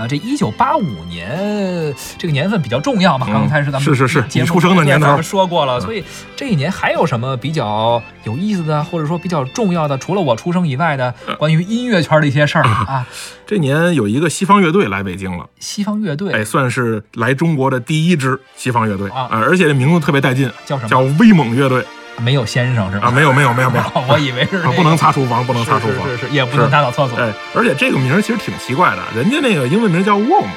呃，这一九八五年这个年份比较重要嘛，嗯刚才是咱们是是是节目你出生的年头。咱们说过了，嗯。所以这一年还有什么比较有意思的，或者说比较重要的，除了我出生以外的嗯。关于音乐圈的一些事儿啊？这年有一个西方乐队来北京了，西方乐队。哎，算是来中国的第一支西方乐队啊。而且这名字特别带劲，叫什么？叫威猛乐队没有先生是吧？啊，没有没有没有没有，我以为是啊那个不能擦厨房，不能擦厨房是。是是，也不能打扫厕所。哎，而且这个名儿其实挺奇怪的，人家那个英文名叫 Worm，Warm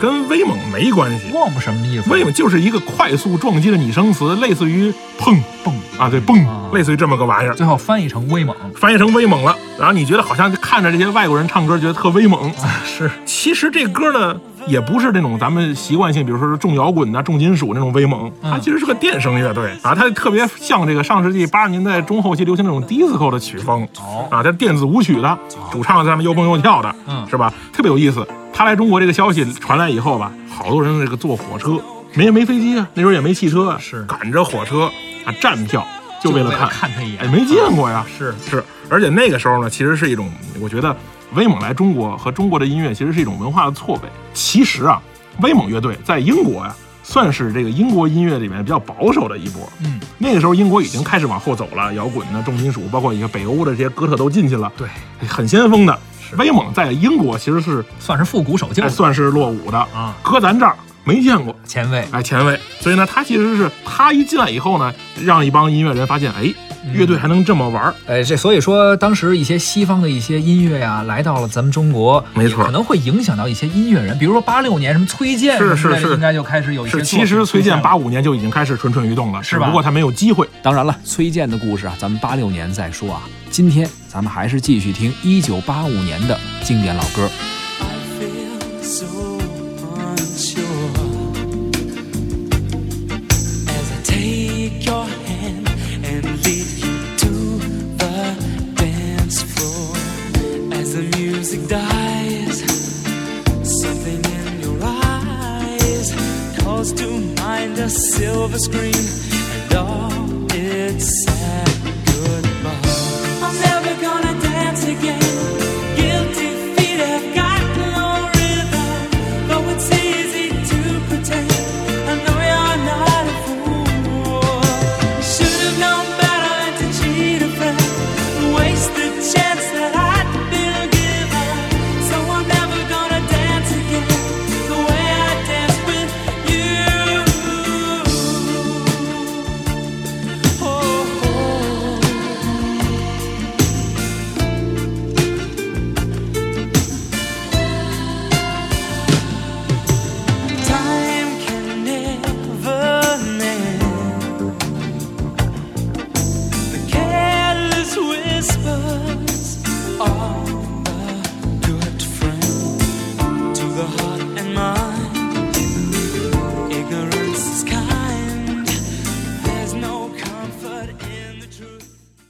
跟威猛没关系。Warm 什么意思？威猛就是一个快速撞击的拟声词，类似于砰蹦啊，对蹦啊，类似于这么个玩意儿。最后翻译成威猛。翻译成威猛了，然后你觉得好像看着这些外国人唱歌觉得特威猛，是其实这歌呢也不是那种咱们习惯性，比如说是重摇滚呐、重金属那种威猛，嗯它其实是个电声乐队啊，它特别像这个上世纪八十年代中后期流行那种 disco 的曲风哦啊，它是电子舞曲的，主唱在上面又蹦又跳的，嗯是吧？特别有意思。他来中国这个消息传来以后吧，好多人这个坐火车，没没飞机啊，那时候也没汽车啊，是赶着火车啊站票，就为了看，看他一眼。哎，没见过呀，是是，而且那个时候呢，其实是一种，我觉得威猛来中国和中国的音乐其实是一种文化的错位。其实啊，威猛乐队在英国呀、算是这个英国音乐里面比较保守的一波。嗯，那个时候英国已经开始往后走了，摇滚呢、重金属，包括一些北欧的这些哥特都进去了，对，很先锋的。威猛在英国其实是算是复古守旧哎算是落伍的，啊，搁咱这儿没见过。前卫。哎，前卫，所以呢，他其实是他一进来以后呢，让一帮音乐人发现，哎，乐队还能这么玩儿，哎，这所以说，当时一些西方的一些音乐呀、来到了咱们中国，没错。可能会影响到一些音乐人，比如说八六年什么崔健是是是。应该就开始有一些其实崔健八五年就已经开始蠢蠢欲动了，是吧？不过他没有机会。当然了，崔健的故事啊，咱们八六年再说啊。今天咱们还是继续听一九八五年的经典老歌。Take your hand and lead a silver screen, and all it's sad.